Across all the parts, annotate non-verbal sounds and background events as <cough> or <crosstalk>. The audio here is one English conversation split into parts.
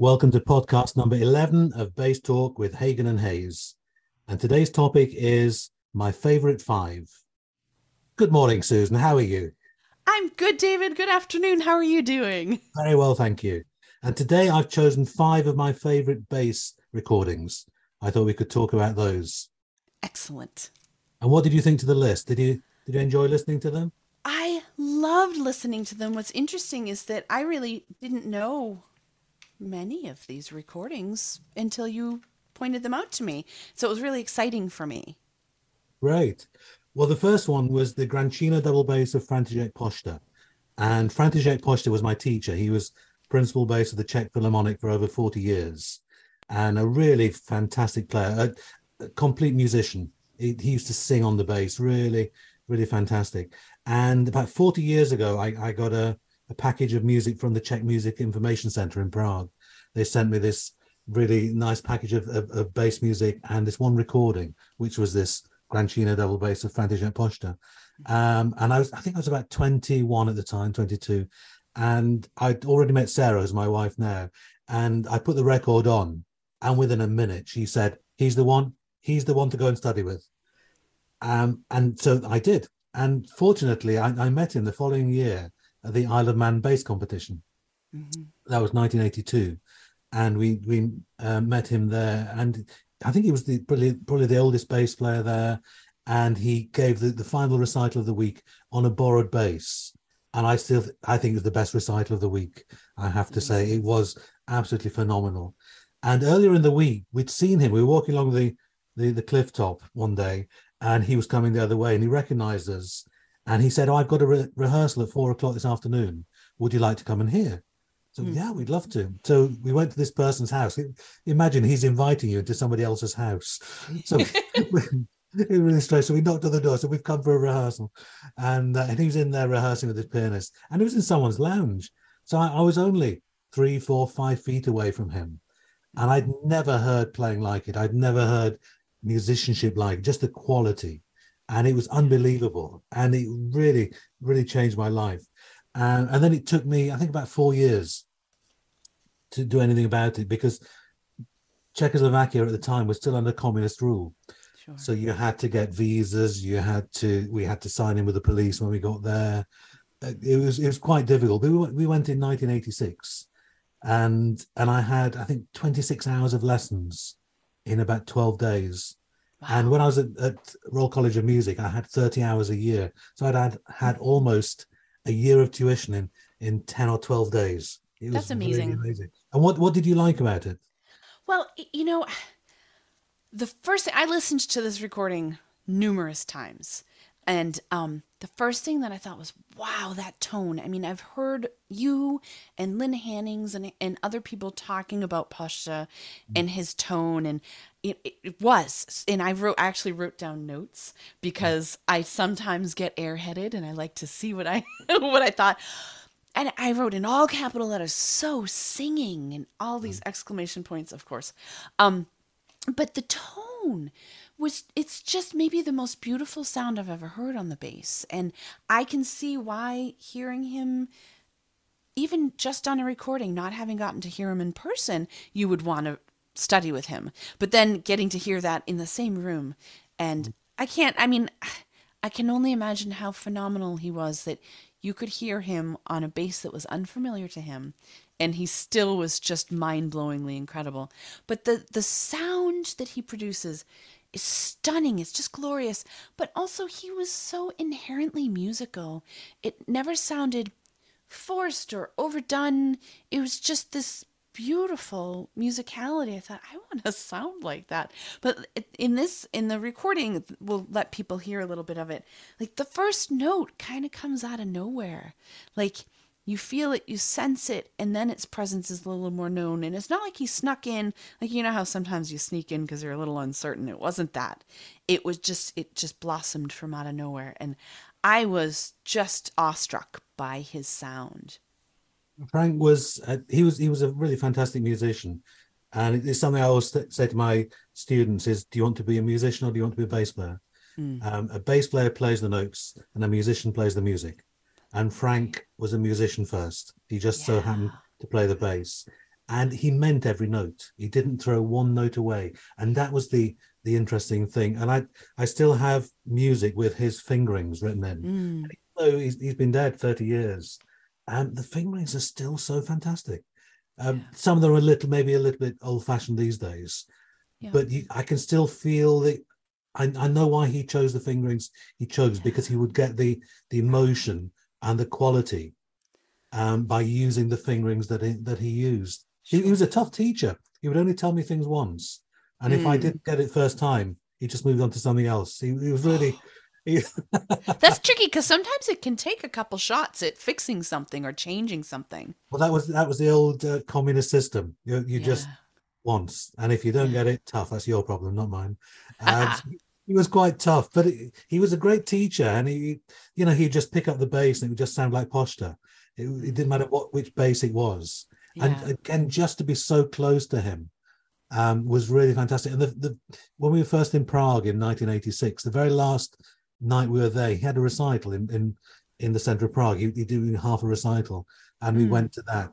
Welcome to podcast number 11 of Bass Talk with Hagen and Heyes. And today's topic is my favorite five. Good morning, Susan. How are you? I'm good, David. Good afternoon. How are you doing? Very well, thank you. And today I've chosen five of my favorite bass recordings. I thought we could talk about those. Excellent. And what did you think to the list? Did you did you enjoy listening to them? I loved listening to them. What's interesting is that I really didn't know many of these recordings until you pointed them out to me. So it was really exciting for me. Right. Well, the first one was the Grancino double bass of František Pošta. And František Pošta was my teacher. He was principal bass of the Czech Philharmonic for over 40 years and a really fantastic player, a, a complete musician. He, he, used to sing on the bass, really, really fantastic. And about 40 years ago, I, I got a, a package of music from the Czech Music Information Center in Prague. They sent me this really nice package of, of, of bass music and this one recording, which was this Grancino double bass of František Pošta. Um, and I was, I think I was about 21 at the time, 22. And I'd already met Sarah, as my wife now. And I put the record on. And within a minute, she said, He's the one, he's the one to go and study with. Um, and so I did. And fortunately, I, I, met him the following year at the Isle of Man bass competition. Mm-hmm. That was 1982. And we, we uh, met him there. And I think he was the probably, probably the oldest bass player there, and he gave the, the final recital of the week on a borrowed bass. And I still I think it was the best recital of the week. I have to say it was absolutely phenomenal. And earlier in the week, we'd seen him. We were walking along the the, the cliff top one day, and he was coming the other way, and he recognised us, and he said, "Oh, I've got a re- rehearsal at four o'clock this afternoon. Would you like to come and hear?" So mm. yeah, we'd love to. So we went to this person's house. Imagine he's inviting you into somebody else's house. So <laughs> <laughs> it was really strange. So we knocked on the door. So we've come for a rehearsal, and, uh, and he was in there rehearsing with his pianist, and it was in someone's lounge. So I, I was only three, four, five feet away from him, and I'd never heard playing like it. I'd never heard musicianship like just the quality, and it was unbelievable. And it really, really changed my life. And, and then it took me, I think, about four years to do anything about it because Czechoslovakia at the time was still under communist rule. Sure. So you had to get visas. You had to. We had to sign in with the police when we got there. It was it was quite difficult. But we we went in 1986, and and I had I think 26 hours of lessons in about 12 days. Wow. And when I was at, at Royal College of Music, I had 30 hours a year. So I'd had, had hmm. almost a year of tuition in in 10 or 12 days. It That's amazing. Really amazing. And what what did you like about it? Well, you know, <sighs> the first thing I listened to this recording numerous times. And um, the first thing that I thought was, wow, that tone. I mean, I've heard you and Lynn Hannings and, and other people talking about Pošta and his tone, and it, it was. And I wrote, I actually wrote down notes because I sometimes get airheaded and I like to see what I <laughs> what I thought. And I wrote in all capital letters, so singing, and all these exclamation points, of course. Um, but the tone was it's just maybe the most beautiful sound I've ever heard on the bass. And I can see why hearing him even just on a recording, not having gotten to hear him in person, you would want to study with him. But then getting to hear that in the same room and I can't I mean <sighs> I can only imagine how phenomenal he was that you could hear him on a bass that was unfamiliar to him and he still was just mind-blowingly incredible. But the the sound that he produces is stunning. It's just glorious. But also, he was so inherently musical. It never sounded forced or overdone. It was just this beautiful musicality. I thought I want to <laughs> sound like that. But in this in the recording we'll let people hear a little bit of it. Like the first note kind of comes out of nowhere. Like you feel it, you sense it, and then its presence is a little more known. And it's not like he snuck in, like you know how sometimes you sneak in because you're a little uncertain. It wasn't that. It was just, it just blossomed from out of nowhere. And I was just awestruck by his sound. Frank was, uh, he was, he was a really fantastic musician. And it's something I always say to my students is, do you want to be a musician or do you want to be a bass player? Mm. Um, a bass player plays the notes and a musician plays the music and Frank was a musician first. He just yeah. so happened to play the bass. and he meant every note. He didn't throw one note away, and that was the the interesting thing. And I I still have music with his fingerings written in. Mm. Though he's, he's been dead thirty years, and the fingerings are still so fantastic. Um, Yeah. Some of them are a little, maybe a little bit old fashioned these days, Yeah. but you, I can still feel the. I, I know why he chose the fingerings he chose because he would get the the emotion and the quality um, by using the fingerings that he, that he used. He, he was a tough teacher. He would only tell me things once, and if I Mm. didn't get it first time, he just moved on to something else. He, he was really. <sighs> <laughs> That's tricky because sometimes it can take a couple shots at fixing something or changing something. well, that was that was the old uh, communist system. You you just once, and if you don't get it, tough. That's your problem, not mine. <laughs> Um, he was quite tough, but he, he was a great teacher, and he, you know, he'd just pick up the bass, and it would just sound like Pošta. It, it didn't matter what which bass it was, yeah. and again, just to be so close to him um, was really fantastic. And the, the when we were first in Prague in 1986, the very last night we were there, he had a recital in in, in the center of Prague. He, he doing half a recital, and we Hmm. went to that,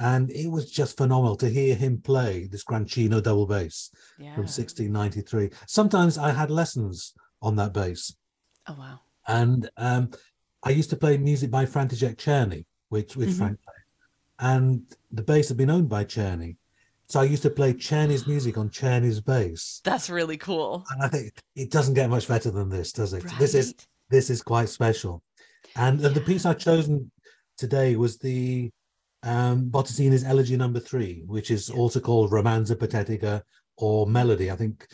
and it was just phenomenal to hear him play this Grancino double bass yeah. from 1693. Sometimes I had lessons on that bass, Oh wow. and um, I used to play music by František Czerny, which which Mhm. Frank played, and the bass had been owned by Czerny. So I used to play Czerny's music on Czerny's bass, That's really cool. and I think it doesn't get much better than this, does it? Right. This is this is quite special. And uh, the piece I've chosen today was the um, Bottesini's Elegy Number Three, which is also called Romanza Patetica or Melody. I think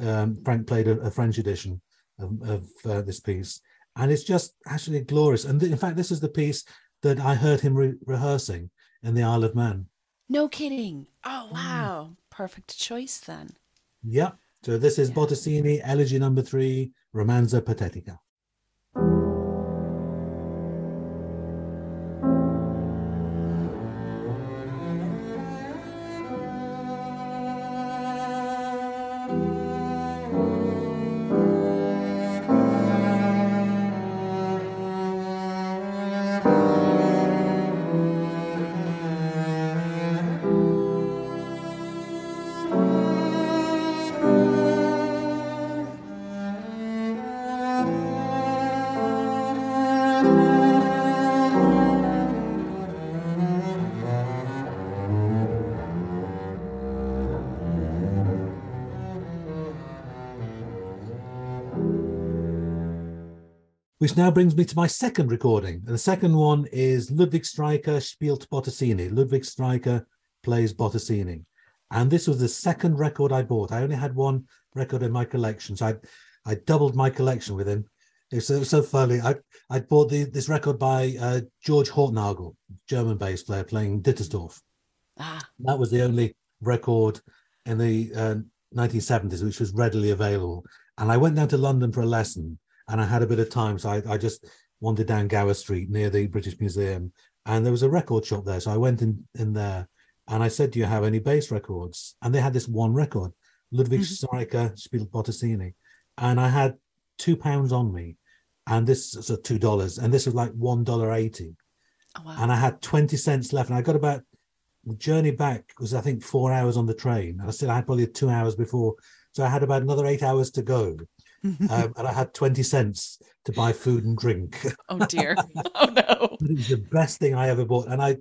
um, Frank played a, a French edition of, of uh, this piece, and it's just actually glorious. And th- in fact, this is the piece that I heard him re- rehearsing in the Isle of Man. No kidding. Oh Mm. wow. Perfect choice then. Yeah. So this is Yeah. Bottesini Elegy Number Three, Romanza Patetica. Which now brings me to my second recording. And the second one is Ludwig Streicher spielt Bottesini. Ludwig Streicher plays Bottesini. And this was the second record I bought. I only had one record in my collection. So I, I doubled my collection with him. It was, it so funny. I, I bought the, this record by uh, George Hortnagel, German bass player playing Dittersdorf. Ah. That was the only record in the uh, 1970s which was readily available. And I went down to London for a lesson and I had a bit of time. So I, I just wandered down Gower Street near the British Museum and there was a record shop there. So I went in, in there and I said, Do you have any bass records? And they had this one record, Ludwig Mhm. Streicher Spiel Bottesini. And I had two pounds on me. And this is so two dollars, and this was like one dollar eighty Oh wow. and I had 20 cents left. And I got about the journey back was, I think, four hours on the train. And I said I had probably two hours before. So I had about another eight hours to go. <laughs> Um, and I had 20 cents to buy food and drink. <laughs> oh dear. Oh no. <laughs> but it was the best thing I ever bought. And I,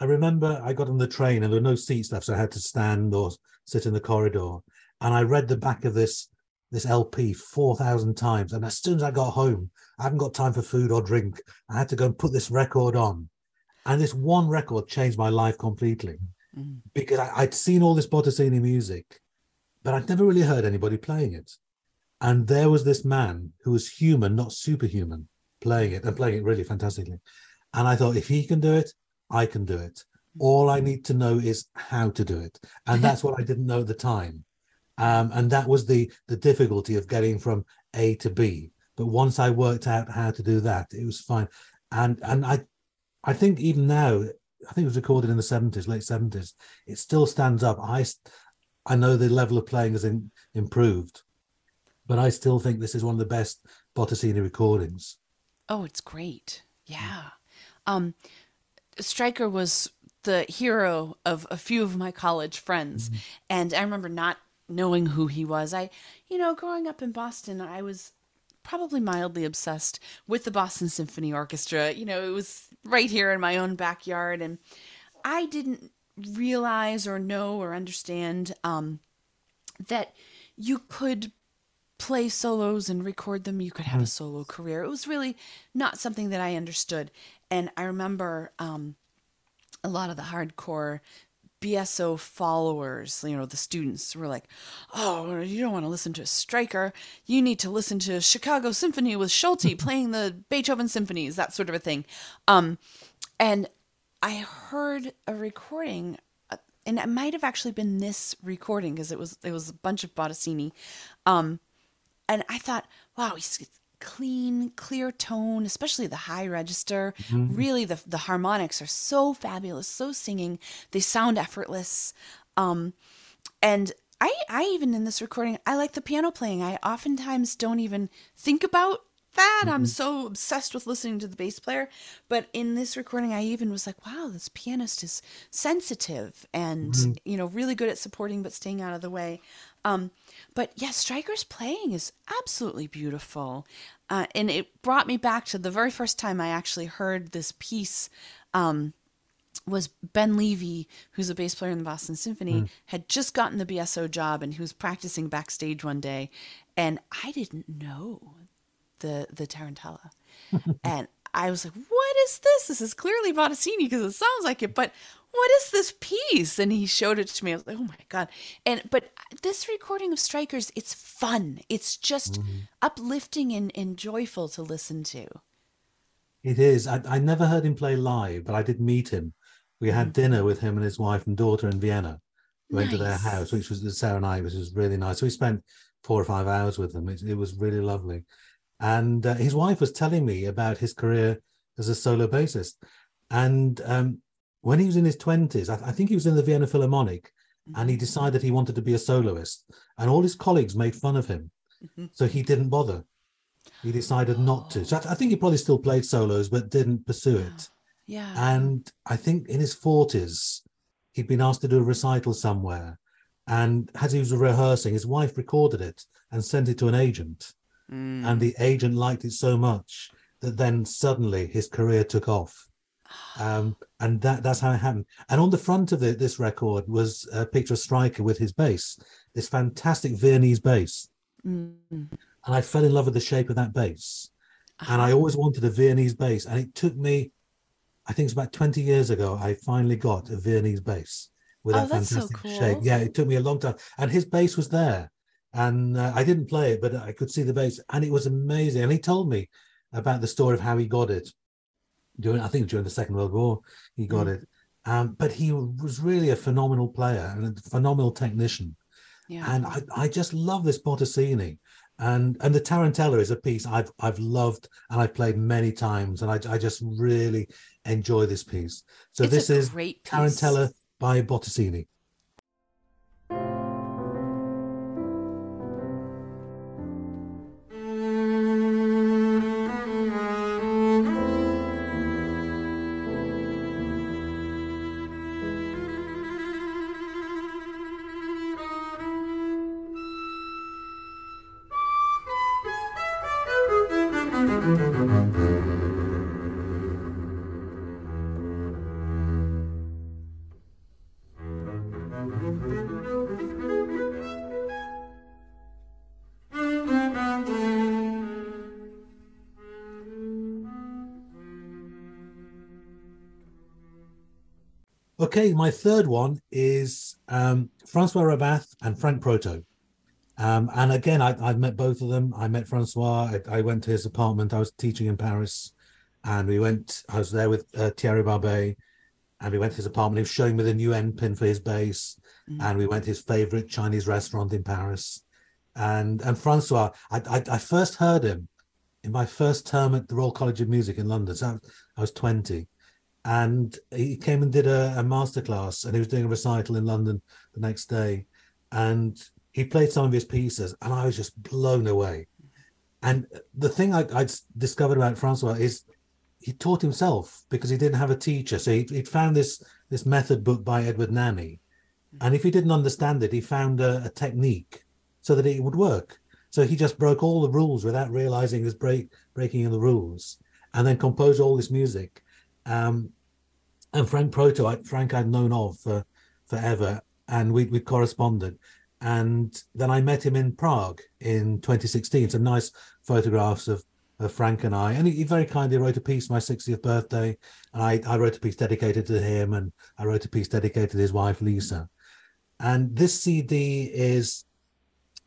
I remember I got on the train and there were no seats left. So I had to stand or sit in the corridor. And I read the back of this this LP 4,000 times. And as soon as I got home, I haven't got time for food or drink. I had to go and put this record on. And this one record changed my life completely Mm. because I, I'd seen all this Bottesini music, but I'd never really heard anybody playing it. And there was this man who was human, not superhuman, playing it and playing it really fantastically. And I thought, if he can do it, I can do it. All I need to know is how to do it. And that's what I didn't know at the time. Um, and that was the the difficulty of getting from A to B. But once I worked out how to do that, it was fine. And and I I think even now, I think it was recorded in the 70s, late 70s, it still stands up. I I know the level of playing has in, improved, but I still think this is one of the best Bottesini recordings. Oh, it's great. Yeah. Um Streicher was the hero of a few of my college friends. And I remember not knowing who he was. I, you know, growing up in Boston, I was probably mildly obsessed with the Boston Symphony Orchestra. You know, it was right here in my own backyard. And I didn't realize or know or understand um, that you could play solos and record them. You could have a solo career. It was really not something that I understood. And I remember um, a lot of the hardcore BSO followers, you know, the students were like, "Oh, you don't want to listen to a Streicher. You need to listen to Chicago Symphony with Schulte <laughs> playing the Beethoven symphonies, that sort of a thing." Um, and I heard a recording, uh, and it might have actually been this recording because it was it was a bunch of Bottesini, um, and I thought, "Wow, he's clean, clear tone, especially the high register. Really, the the harmonics are so fabulous, so singing. They sound effortless, um, and I I even in this recording I like the piano playing. I oftentimes don't even think about that. I'm so obsessed with listening to the bass player. But in this recording, I even was like, wow, this pianist is sensitive and, you know, really good at supporting but staying out of the way. Um, but yeah, Streicher's playing is absolutely beautiful. Uh, and it brought me back to the very first time I actually heard this piece. Um, was Ben Levy, who's a bass player in the Boston Symphony, had just gotten the BSO job and he was practicing backstage one day, and I didn't know the the tarantella, <laughs> and I was like, "What is this? This is clearly Bottesini because it sounds like it, but what is this piece?" And he showed it to me. I was like, "Oh my god!" And but this recording of Streicher's, it's fun. It's just mm-hmm. uplifting and, and joyful to listen to. It is. I, I never heard him play live, but I did meet him. We had mm. dinner with him and his wife and daughter in Vienna. We went to their house, which was Sarah and I, which was really nice. So we spent four or five hours with them. It, it was really lovely. And uh, his wife was telling me about his career as a solo bassist. And um, when he was in his 20s, I, I think he was in the Vienna Philharmonic, and he decided he wanted to be a soloist. And all his colleagues made fun of him. Mhm. So he didn't bother. He decided not to. So I, I think he probably still played solos, but didn't pursue it. Yeah. And I think in his 40s, he'd been asked to do a recital somewhere. And as he was rehearsing, his wife recorded it and sent it to an agent. Mm. And the agent liked it so much that then suddenly his career took off. <sighs> Um, and that, that's how it happened. And on the front of it, this record was a picture of Streicher with his bass, this fantastic Viennese bass. Mm. And I fell in love with the shape of that bass. And I Uh-huh. always wanted a Viennese bass. And it took me, I think it's about 20 years ago, I finally got a Viennese bass with Oh, that that's so fantastic shape. Yeah, it took me a long time. And his bass was there. And uh, I didn't play it, but I could see the bass. And it was amazing. And he told me about the story of how he got it during, I think during the Second World War, he got Mm. it. Um, but he was really a phenomenal player and a phenomenal technician yeah. and I, I just love this Bottesini. And and the Tarantella is a piece I've I've loved and I've played many times, and I, I just really enjoy this piece. So it's this is great piece. Tarantella by Bottesini. Okay, my third one is um, Francois Rabbath and Frank Proto. Um, and again, I, I've met both of them. I met Francois. I, I went to his apartment. I was teaching in Paris, and we went. I was there with uh, Thierry Barbé, and we went to his apartment. He was showing me the new end pin for his bass, Mm. and we went to his favorite Chinese restaurant in Paris. And and Francois, I, I, I first heard him in my first term at the Royal College of Music in London. So I was 20. And he came and did a, a masterclass, and he was doing a recital in London the next day. And he played some of his pieces, and I was just blown away. And the thing I, I discovered about Francois is he taught himself because he didn't have a teacher. So he, he'd found this this method book by Edward Nanny, and if he didn't understand it, he found a, a technique so that it would work. So he just broke all the rules without realizing his break breaking of the rules, and then composed all this music. Um, and Frank Proto, Frank I'd known of for forever, and we we corresponded. And then I met him in Prague in 2016. Some nice photographs of, of Frank and I. And he, he very kindly wrote a piece my 60th birthday, and I, I wrote a piece dedicated to him, and I wrote a piece dedicated to his wife Lisa. And this CD is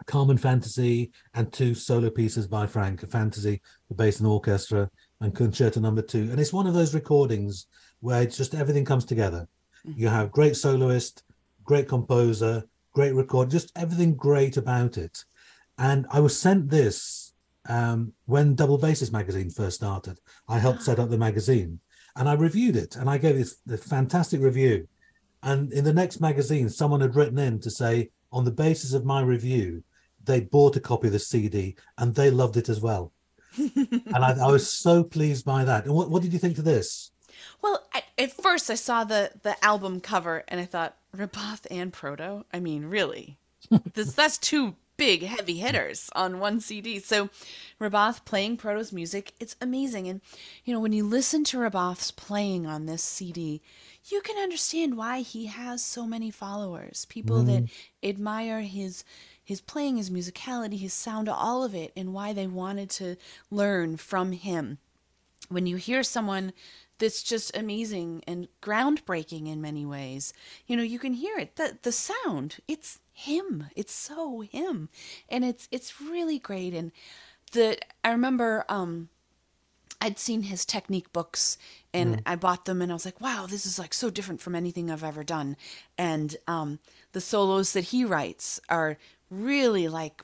Carmen Fantasy and two solo pieces by Frank, a fantasy for bass and orchestra, and concerto number two. And it's one of those recordings where it's just everything comes together. You have great soloist, great composer, great record, just everything great about it. And I was sent this um, when Double Bassist magazine first started. I helped set up the magazine and I reviewed it and I gave this fantastic review. And in the next magazine, someone had written in to say, on the basis of my review, they bought a copy of the CD and they loved it as well. <laughs> and I, I, was so pleased by that. And what, what did you think to this? Well, at, at first I saw the the album cover and I thought Rabbath and Proto. I mean, really, <laughs> this that's two big heavy hitters on one CD. So Rabbath playing Proto's music, it's amazing. And you know, when you listen to Rabbath's playing on this CD, you can understand why he has so many followers. People mm. that admire his his playing, his musicality, his sound, all of it, and why they wanted to learn from him. When you hear someone that's just amazing and groundbreaking in many ways, you know, you can hear it. The the sound, it's him. It's so him. And it's it's really great. And the I remember um I'd seen his technique books and mm. I bought them and I was like, wow, this is like so different from anything I've ever done. And um, the solos that he writes are really like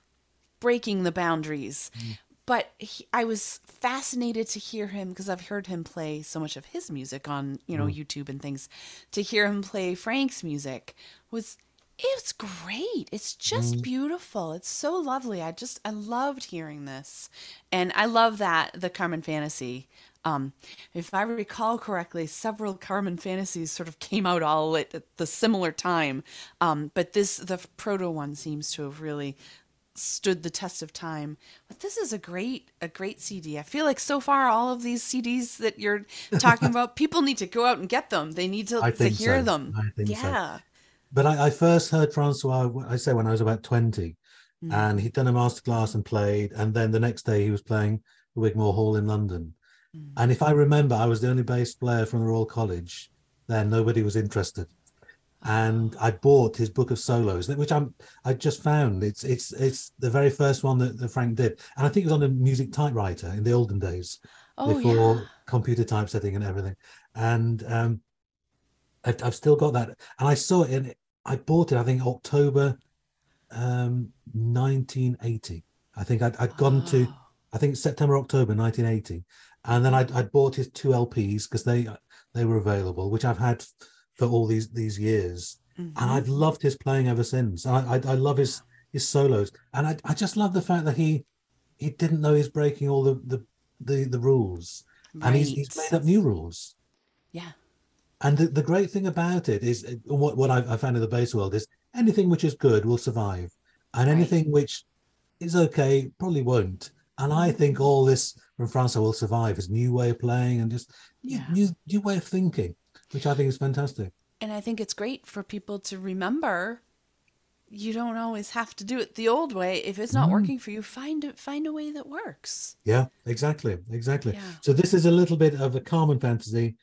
breaking the boundaries. Mm. But he, I was fascinated to hear him because I've heard him play so much of his music on, you know, mm. YouTube and things. To hear him play Frank's music was it's great. It's just mm. beautiful. It's so lovely. I just I loved hearing this. And I love that the Carmen Fantasy um, if I recall correctly, several Carmen fantasies sort of came out all at, the similar time, um, but this the proto one seems to have really stood the test of time. But this is a great a great CD. I feel like so far all of these CDs that you're talking about, <laughs> people need to go out and get them. They need to, to hear so. them. yeah. So. But I, I, first heard Francois, I say when I was about 20, mm. and he'd done a masterclass and played. And then the next day he was playing the Wigmore Hall in London. Mm. And if I remember, I was the only bass player from the Royal College. Then nobody was interested, and I bought his book of solos, which I'm I just found. It's it's it's the very first one that, that Frank did, and I think it was on a music typewriter in the olden days, oh, before yeah. computer typesetting and everything. And um, I've, I've still got that, and I saw it in. I bought it. I think October, um, 1980. I think I'd, I'd gone oh. to. I think September October 1980, and then I I bought his two LPs because they they were available, which I've had for all these these years, mm-hmm. and I've loved his playing ever since. I, I I, love his his solos, and I, I just love the fact that he he didn't know he's breaking all the the the, the rules, right. and he's, he's made up new rules. Yeah. And the, the great thing about it is what what I've, I found in the bass world is anything which is good will survive, and right. anything which is okay probably won't. And I think mm-hmm. all this from Francois will survive. His new way of playing and just yeah. new new way of thinking, which I think is fantastic. And I think it's great for people to remember you don't always have to do it the old way. If it's not mm. working for you, find it find a way that works. Yeah, exactly. Exactly. Yeah. So this is a little bit of a Carmen fantasy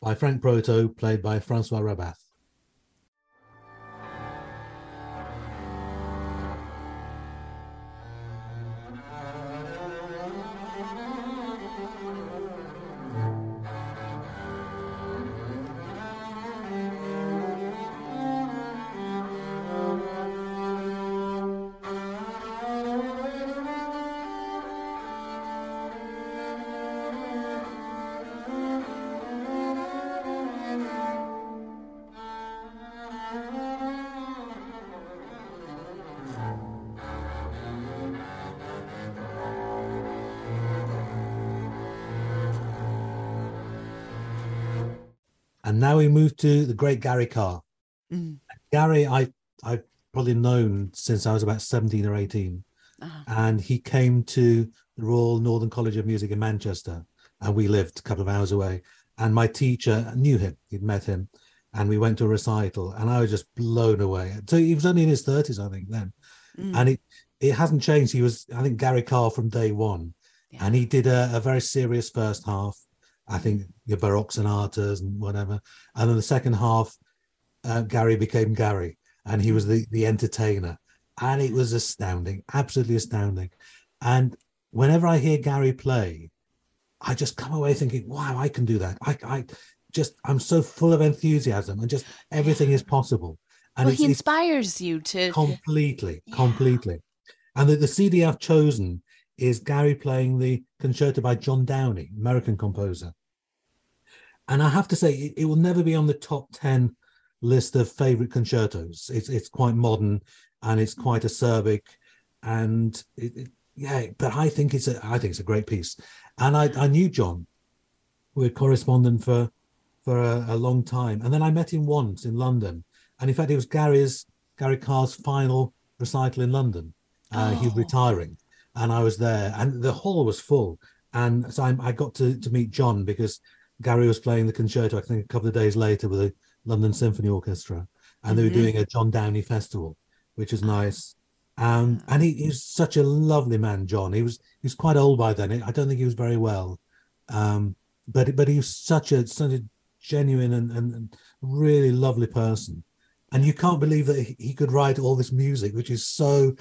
by Frank Proto, played by Francois Rabbath. And now we move to the great Gary Karr. Mm. Gary, I I've probably known since I was about 17 or 18. Uh-huh. And he came to the Royal Northern College of Music in Manchester, and we lived a couple of hours away. And my teacher knew him, he'd met him, and we went to a recital, and I was just blown away. So he was only in his 30s, I think, then. Mm. And it, it hasn't changed. He was, I think, Gary Karr from day one. Yeah. And he did a, a very serious first half. I think your Baroque sonatas and whatever. And then the second half, uh, Gary became Gary and he was the, the entertainer. And it was astounding, absolutely astounding. And whenever I hear Gary play, I just come away thinking, wow, I can do that. I, I just, I'm so full of enthusiasm and just everything is possible. And well, he inspires you to. completely, Yeah. completely. And the, the CD I've chosen is Gary playing the concerto by John Downey, American composer. And I have to say, it, it will never be on the top 10 list of favorite concertos. It's, it's quite modern and it's quite acerbic. And it, it- yeah, but I think it's a I think it's a great piece. And I, I knew John. We were correspondent for for a, a long time. And then I met him once in London. And in fact, it was Gary's Gary Karr's final recital in London. Uh, He was Oh. retiring, and I was there, and the hall was full. And so I, I got to, to meet John because Gary was playing the concerto. I think a couple of days later with the London Symphony Orchestra, and they were Mhm. doing a John Downey festival, which is nice. Um, and he, he was such a lovely man, John. He was he was quite old by then. I don't think he was very well, um, but but he was such a such a genuine and, and really lovely person. And you can't believe that he- could write all this music, which is so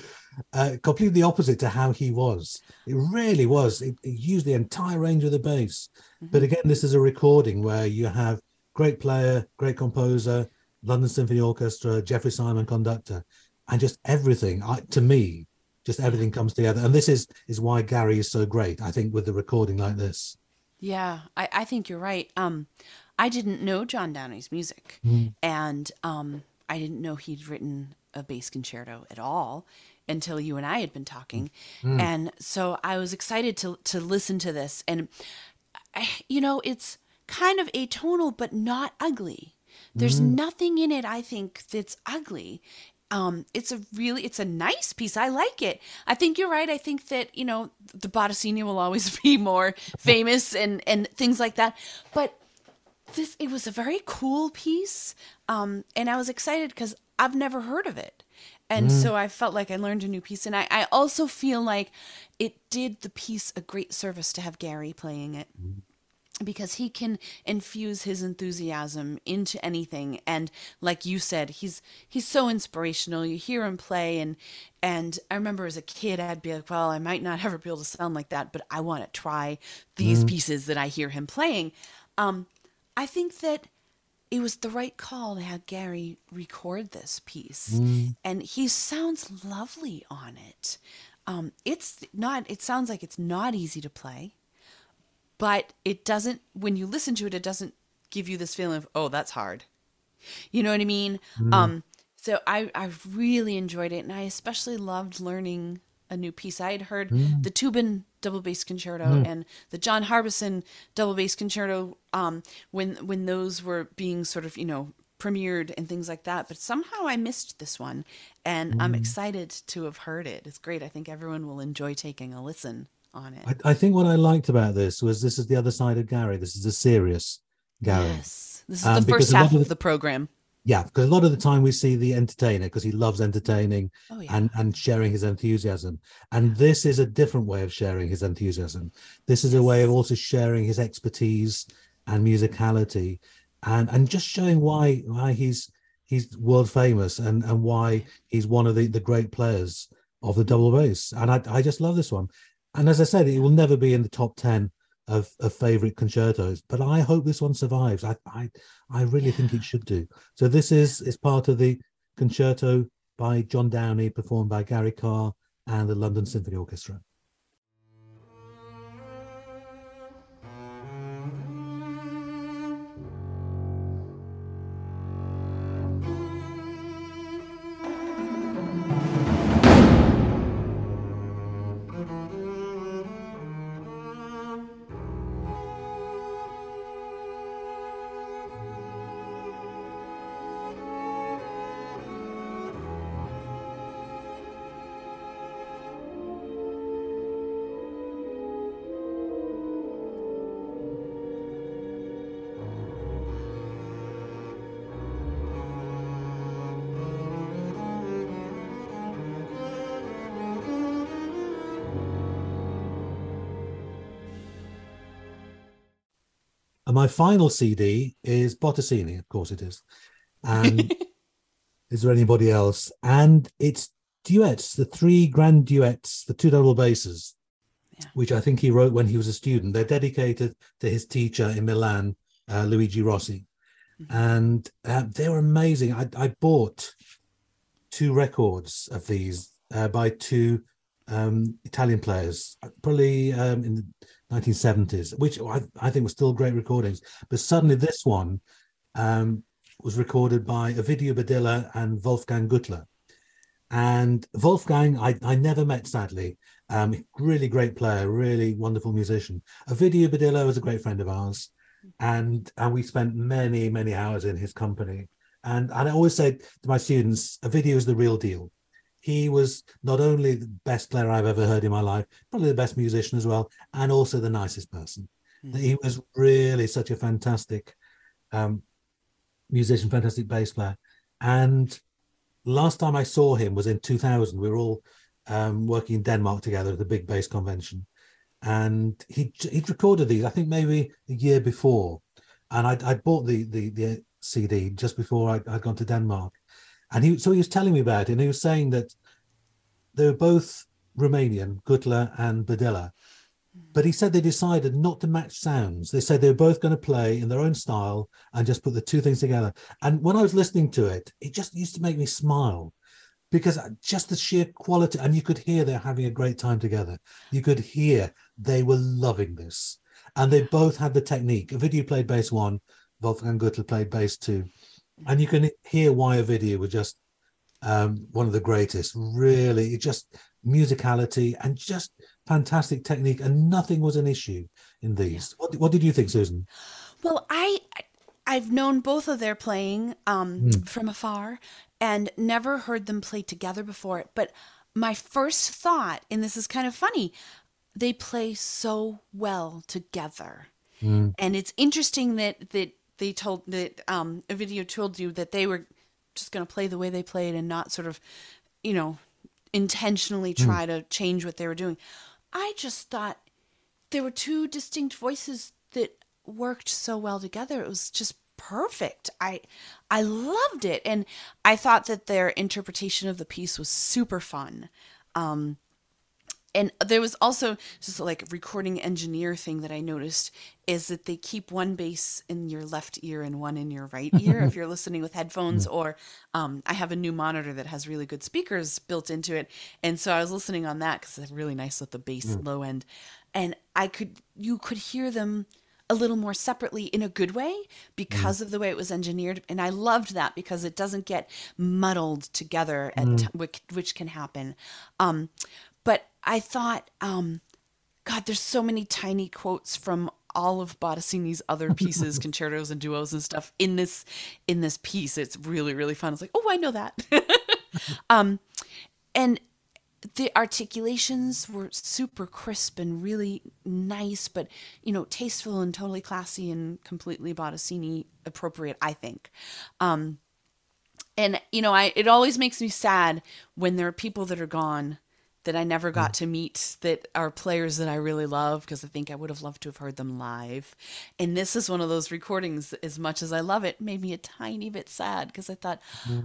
uh, completely opposite to how he was. It really was. It, it used the entire range of the bass. But Mhm. again, this is a recording where you have great player, great composer, London Symphony Orchestra, Geoffrey Simon conductor, and just everything. I, to me, just everything comes together. And this is is why Gary is so great. I think with the recording like this. Yeah, I, I think you're right. Um, I didn't know John Downey's music, Mm. and um, I didn't know he'd written a bass concerto at all until you and I had been talking, Mm. and so I was excited to to listen to this. And I, you know, it's kind of atonal, but not ugly. There's nothing in it I think that's ugly. Um, it's a really, it's a nice piece. I like it. I think you're right. I think that you know the Bottesini will always <laughs> be more famous and and things like that. But this, it was a very cool piece, um, and I was excited because I've never heard of it, and so I felt like I learned a new piece. And I, I also feel like it did the piece a great service to have Gary playing it because he can infuse his enthusiasm into anything. And like you said he's he's so inspirational. You hear him play and and i remember as a kid i'd be like well i might not ever be able to sound like that but i want to try these pieces that i hear him playing. Um i think that it was the right call to have Gary record this piece, and he sounds lovely on it. Um, it's not. It sounds like it's not easy to play, but it doesn't. When you listen to it, it doesn't give you this feeling of oh, that's hard. You know what I mean? Um, so I I really enjoyed it, and I especially loved learning a new piece. I had heard the Tubin double bass concerto and the John Harbison double bass concerto um, when when those were being sort of you know premiered and things like that. But somehow I missed this one, and I'm excited to have heard it. It's great. I think everyone will enjoy taking a listen on it. I, I think what I liked about this was this is the other side of Gary. This is a serious Gary. Yes, this is Um, the first half of of the- the program. Yeah, because a lot of the time we see the entertainer because he loves entertaining Oh yeah, and and sharing his enthusiasm. And this is a different way of sharing his enthusiasm. This is a way of also sharing his expertise and musicality, and and just showing why why he's he's world famous and and why he's one of the the great players of the double bass. And I I just love this one. And as I said, it will never be in the top ten of, of favorite concertos, but I hope this one survives. I I, I really think it should do. So this is is part of the concerto by John Downey, performed by Gary Karr and the London Symphony Orchestra. My final CD is Bottesini, of course it is. And <laughs> is there anybody else? And it's duets, the three grand duets, the two double basses, Yeah. which I think he wrote when he was a student. They're dedicated to his teacher in Milan, uh, Luigi Rossi. Mhm. And uh, they were amazing. I, I bought two records of these uh, by two um, Italian players, probably um, in the 1970s, which I, I think were still great recordings. But suddenly, this one um, was recorded by Ovidio Badilla and Wolfgang Güttler. And Wolfgang, I, I never met, sadly. Um, really great player, really wonderful musician. Ovidio Badilla was a great friend of ours, and and we spent many many hours in his company. And and I always say to my students, Ovidio is the real deal. He was not only the best player I've ever heard in my life, probably the best musician as well, and also the nicest person. Mhm. He was really such a fantastic um, musician, fantastic bass player. And last time I saw him was in 2000. We were all um, working in Denmark together at the big bass convention. And he he'd recorded these, I think maybe a year before. And I'd, I'd bought the, the, the CD just before I'd, I'd gone to Denmark. And he so he was telling me about it, and he was saying that they were both Romanian, Güttler and Badilla. But he said they decided not to match sounds. They said they were both going to play in their own style and just put the two things together. And when I was listening to it, it just used to make me smile because just the sheer quality, and you could hear they're having a great time together. You could hear they were loving this. And they both had the technique. Video played bass one, Wolfgang Gutler played bass two. And you can hear why Ovidio was just um, one of the greatest. Really, just musicality and just fantastic technique, and nothing was an issue in these. What, what did you think, Susan? Well, I I've known both of their playing um, Mm. from afar and never heard them play together before. But my first thought, and this is kind of funny, they play so well together. Mm, And it's interesting that that they told that um, Ovidio told you that they were just going to play the way they played and not sort of, you know, intentionally try to change what they were doing. I just thought there were two distinct voices that worked so well together. It was just perfect. I I loved it and I thought that their interpretation of the piece was super fun. Um and there was also just like a recording engineer thing that I noticed is that they keep one bass in your left ear and one in your right ear if <laughs> you're listening with headphones or um, I have a new monitor that has really good speakers built into it. And so I was listening on that because it's really nice with the bass low end. And I could you could hear them a little more separately in a good way because of the way it was engineered. And I loved that because it doesn't get muddled together at t- which, which can happen. Um, but I thought, um, God, there's so many tiny quotes from all of Bottesini's other pieces, <laughs> concertos and duos and stuff in this in this piece. It's really really fun. It's like, oh, I know that. <laughs> um, and the articulations were super crisp and really nice, but you know, tasteful and totally classy and completely Bottesini appropriate. I think. Um, and you know, I it always makes me sad when there are people that are gone that I never got to meet that are players that I really love because I think I would have loved to have heard them live. And this is one of those recordings, as much as I love it, made me a tiny bit sad because I thought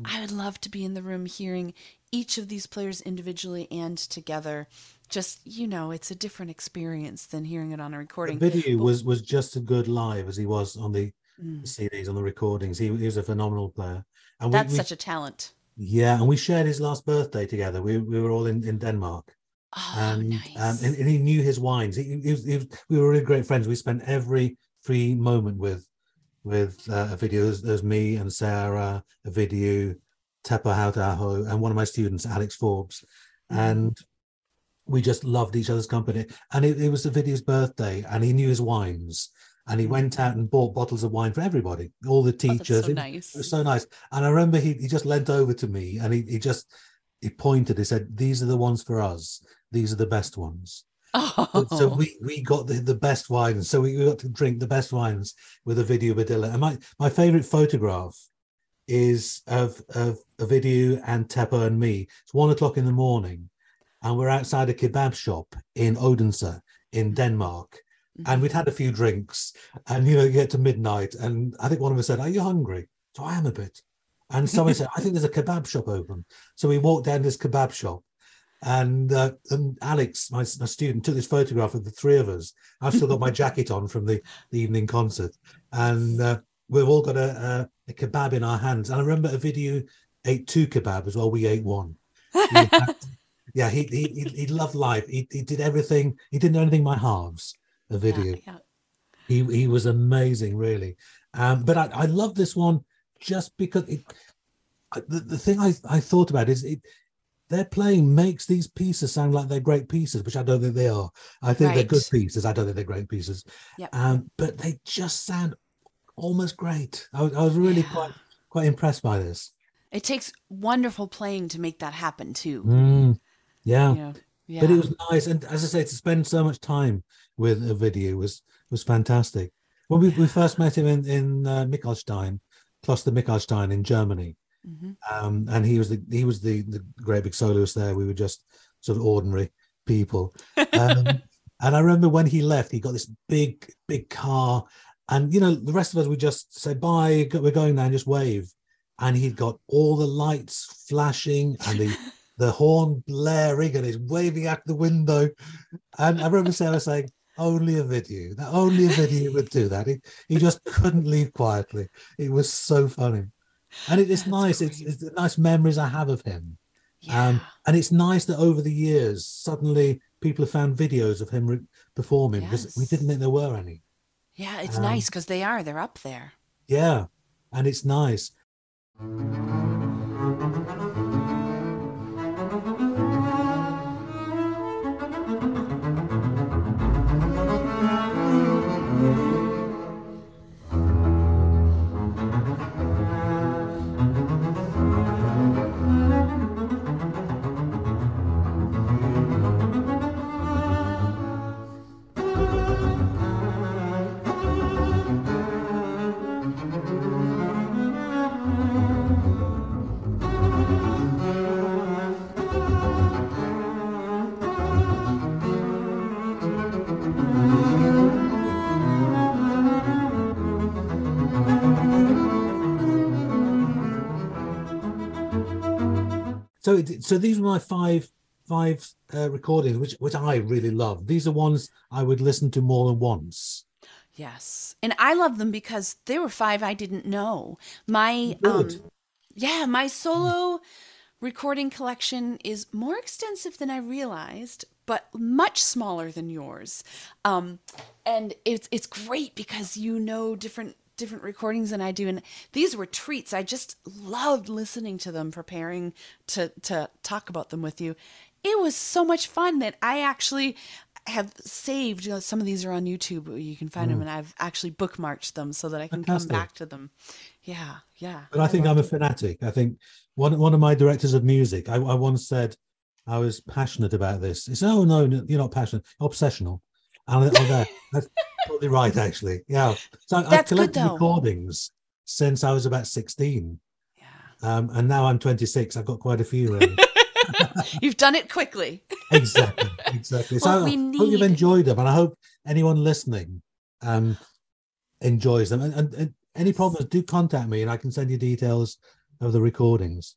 I would love to be in the room hearing each of these players individually and together. Just, you know, it's a different experience than hearing it on a The recording. video was was just as good live as he was on the Mm. CDs, on the recordings. He, he was a phenomenal player. And we, That's we- such a talent. Yeah, and we shared his last birthday together. We we were all in, in Denmark. Oh, and nice. um, and, and he knew his wines. He, he, was, he was, we were really great friends. We spent every free moment with with uh, Ovidio. There's, there's me and Sarah, a video, Teppo Hauta-aho, and one of my students, Alex Forbes, Mhm. and we just loved each other's company. And it, it was the video's birthday, and he knew his wines, and he went out and bought bottles of wine for everybody, all the Oh, that's teachers. so It- nice. it was so nice. And I remember he, he just leant over to me and he, he just he pointed, he said, These are the ones for us. These are the best ones. Oh, So we we got the, the best wines. So we got to drink the best wines with Ovidio Badilla. And my, my favorite photograph is of of Ovidio and Teppo and me. It's one o'clock in the morning, and we're outside a kebab shop in Odense in Denmark. And we'd had a few drinks, and you know, you get to midnight, and I think one of us said, "Are you hungry?" So I am a bit, and somebody said, <laughs> "I think there's a kebab shop open." So we walked down this kebab shop, and uh, and Alex, my, my student, took this photograph of the three of us. I've still got my jacket on from the, the evening concert, and uh, we've all got a, a, a kebab in our hands. And I remember Ovidio ate two kebab as well. We ate one. <laughs> yeah, he he he loved life. He he did everything. He didn't know anything by halves. Ovidio. Yeah, yeah. He he was amazing, really. Um, but I I love this one just because it. I- The, the thing I, I thought about is it their playing makes these pieces sound like they're great pieces, which I don't think they are. I think they're good pieces. I don't think they're great pieces. Yep. Um, but they just sound almost great. I, was- I was really Yeah. quite quite impressed by this. It takes wonderful playing to make that happen too. Mm, yeah. You know? Yeah. but it was nice and as i say to spend so much time with Ovidio was was fantastic. When we, we first met him in in uh, Michaelstein Kloster Michaelstein in germany Mhm. um and he was the he was the the great big soloist there. We were just sort of ordinary people. Um, <laughs> and i remember when he left he got this big big car and you know the rest of us would just say bye we're going now and just wave. And he'd got all the lights flashing and the <laughs> the horn blaring and he's waving out the window. And I remember Sarah saying, only Ovidio, that only Ovidio would do that. He, he just couldn't leave quietly. It was so funny. And it is That's nice. It's, it's the nice memories I have of him. yeah. Um, and it's nice that over the years, suddenly people have found videos of him re- performing because we didn't think there were any. yeah, it's um, nice because they are. They're up there. Yeah. And it's nice. So, it, so these were my five five uh, recordings, which which I really love. These are ones I would listen to more than once. Yes. And I love them because there were five I didn't know. My um Good. yeah, my solo recording collection is more extensive than I realized, but much smaller than yours. Um and it's it's great because you know different different recordings than I do and these were treats. I just loved listening to them preparing to to talk about them with you. It was so much fun that I actually have saved you know, some of these are on YouTube you can find them mm. and I've actually bookmarked them so that I can Fantastic. come back to them. Yeah, yeah. But I think I'm a fanatic. I think one one of my directors of music, I, I once said I was passionate about this. Said, "Oh no, no, you're not passionate, obsessional." And I, oh, that's probably right, actually. Yeah. So I- I've That's good, collected recordings since I was about 16, yeah. um, and now I'm 26. I've got quite a few. Really. <laughs> You've done it quickly. exactly, exactly. So Well, I we hope you've enjoyed them, and I hope anyone listening um, enjoys them. And, and, and any problems, do contact me, and I can send you details of the recordings.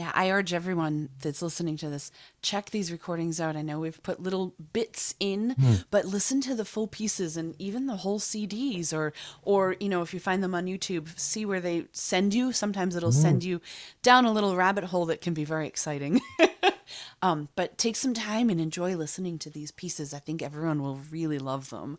Yeah, I urge everyone that's listening to this, check these recordings out. I know we've put little bits in, Hmm. but listen to the full pieces and even the whole CDs or or you know, if you find them on YouTube, see where they send you. Sometimes it'll Hmm. send you down a little rabbit hole that can be very exciting. <laughs> um, but take some time and enjoy listening to these pieces. I think everyone will really love them.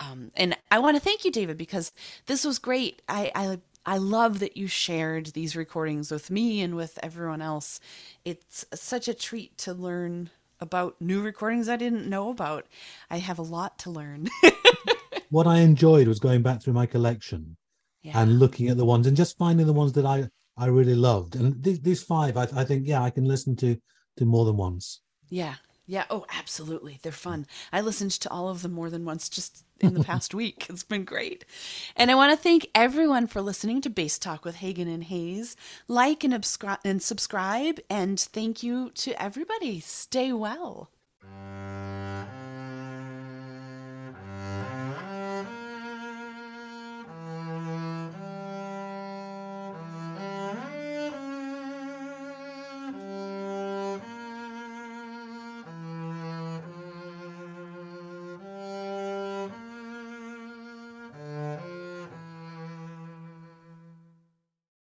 Um, and I want to thank you, David, because this was great. I, I I love that you shared these recordings with me and with everyone else. It's such a treat to learn about new recordings I didn't know about. I have a lot to learn. <laughs> What I enjoyed was going back through my collection yeah. and looking at the ones and just finding the ones that I I really loved. And these, these five, I, I think, yeah, I can listen to to more than once. Yeah. Yeah. Oh, absolutely. They're hmm. fun. I listened to all of them more than once just <laughs> in the past week. It's been great. And I want to thank everyone for listening to Bass Talk with Hagen and Heyes. Like and, abscri- and subscribe. And thank you to everybody. Stay well.